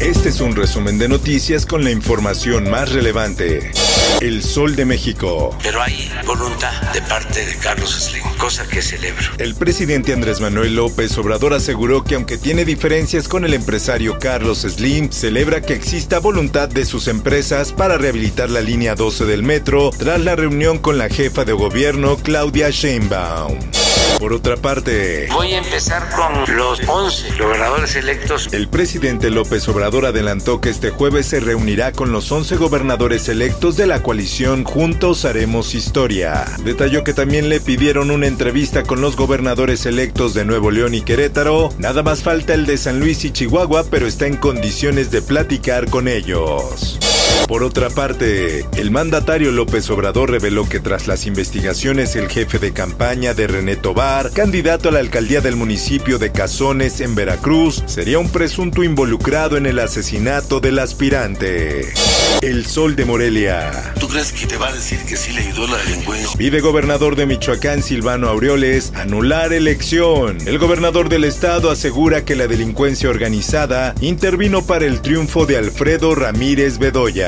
Este es un resumen de noticias con la información más relevante. El Sol de México. Pero hay voluntad de parte de Carlos Slim, cosa que celebro. El presidente Andrés Manuel López Obrador aseguró que aunque tiene diferencias con el empresario Carlos Slim, celebra que exista voluntad de sus empresas para rehabilitar la línea 12 del metro tras la reunión con la jefa de gobierno Claudia Sheinbaum. Por otra parte, Voy a empezar con los 11 gobernadores electos. el presidente López Obrador adelantó que este jueves se reunirá con los 11 gobernadores electos de la coalición Juntos Haremos Historia. Detalló que también le pidieron una entrevista con los gobernadores electos de Nuevo León y Querétaro. Nada más falta el de San Luis y Chihuahua, pero está en condiciones de platicar con ellos. Por otra parte, el mandatario López Obrador reveló que tras las investigaciones el jefe de campaña de René Tobar, candidato a la alcaldía del municipio de Cazones en Veracruz, sería un presunto involucrado en el asesinato del aspirante. El Sol de Morelia. ¿Tú crees que te va a decir que sí le ayudó la delincuencia? Pide gobernador de Michoacán, Silvano Aureoles, anular elección. El gobernador del estado asegura que la delincuencia organizada intervino para el triunfo de Alfredo Ramírez Bedoya.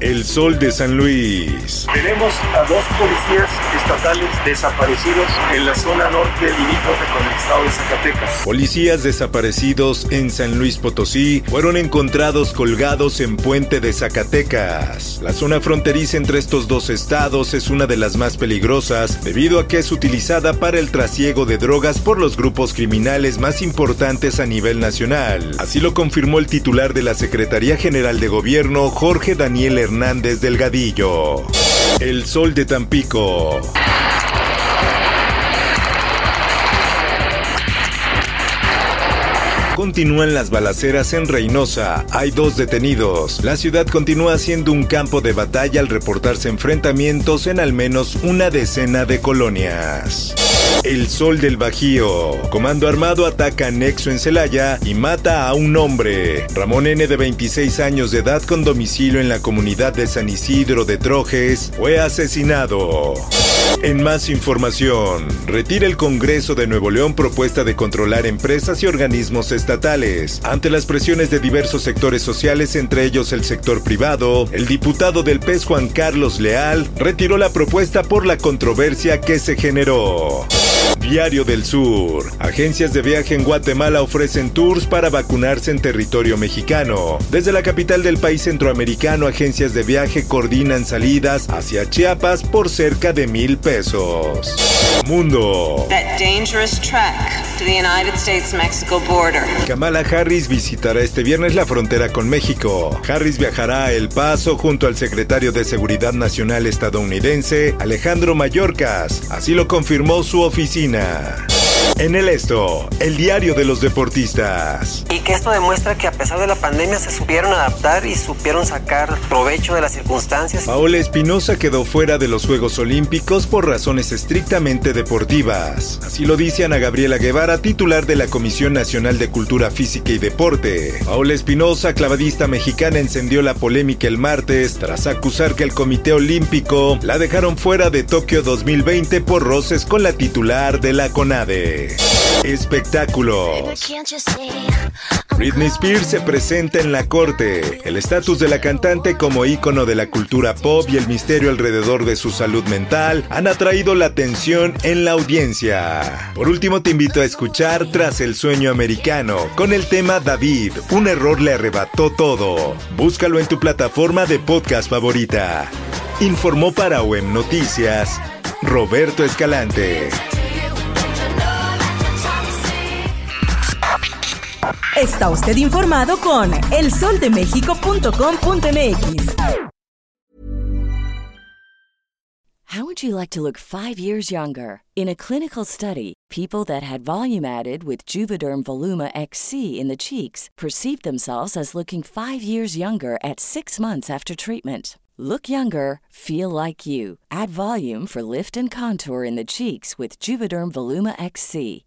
El Sol de San Luis. Tenemos a dos policías estatales desaparecidos en la zona norte limítrofe con el estado de Zacatecas. Policías desaparecidos en San Luis Potosí fueron encontrados colgados en Puente de Zacatecas. La zona fronteriza entre estos dos estados es una de las más peligrosas debido a que es utilizada para el trasiego de drogas por los grupos criminales más importantes a nivel nacional. Así lo confirmó el titular de la Secretaría General de Gobierno, Jorge Daniel Hernández Delgadillo. El Sol de Tampico. Continúan las balaceras en Reynosa. Hay dos detenidos. La ciudad continúa siendo un campo de batalla al reportarse enfrentamientos en al menos una decena de colonias. El Sol del Bajío. Comando armado ataca a Nexo en Celaya y mata a un hombre. Ramón N. de 26 años de edad con domicilio en la comunidad de San Isidro de Trojes fue asesinado. En más información, retira el Congreso de Nuevo León propuesta de controlar empresas y organismos estatales. Ante las presiones de diversos sectores sociales, entre ellos el sector privado, el diputado del PES Juan Carlos Leal retiró la propuesta por la controversia que se generó. Diario del Sur. Agencias de viaje en Guatemala ofrecen tours para vacunarse en territorio mexicano. Desde la capital del país centroamericano, agencias de viaje coordinan salidas hacia Chiapas por cerca de mil pesos. Mundo. that dangerous trek to the United States-Mexico border. Kamala Harris visitará este viernes la frontera con México. Harris viajará a El Paso junto al secretario de Seguridad Nacional estadounidense, Alejandro Mayorkas. Así lo confirmó su oficina. En el esto, el diario de los deportistas. Y que esto demuestra que pesar de la pandemia se supieron adaptar y supieron sacar provecho de las circunstancias. Paola Espinosa quedó fuera de los Juegos Olímpicos por razones estrictamente deportivas. Así lo dice Ana Gabriela Guevara, titular de la Comisión Nacional de Cultura Física y Deporte. Paola Espinosa, clavadista mexicana, encendió la polémica el martes tras acusar que el Comité Olímpico la dejaron fuera de Tokio 2020 por roces con la titular de la CONADE. Espectáculos. Britney Spears se presenta en la corte. El estatus de la cantante como ícono de la cultura pop y el misterio alrededor de su salud mental han atraído la atención en la audiencia. Por último, te invito a escuchar Tras el sueño americano con el tema David. Un error le arrebató todo. Búscalo en tu plataforma de podcast favorita. Informó para OEM Noticias Roberto Escalante. Está usted informado con elsoldemexico.com.mx. How would you like to look five years younger? In a clinical study, people that had volume added with Juvederm Voluma XC in the cheeks perceived themselves as looking five years younger at six months after treatment. Look younger, feel like you. Add volume for lift and contour in the cheeks with Juvederm Voluma XC.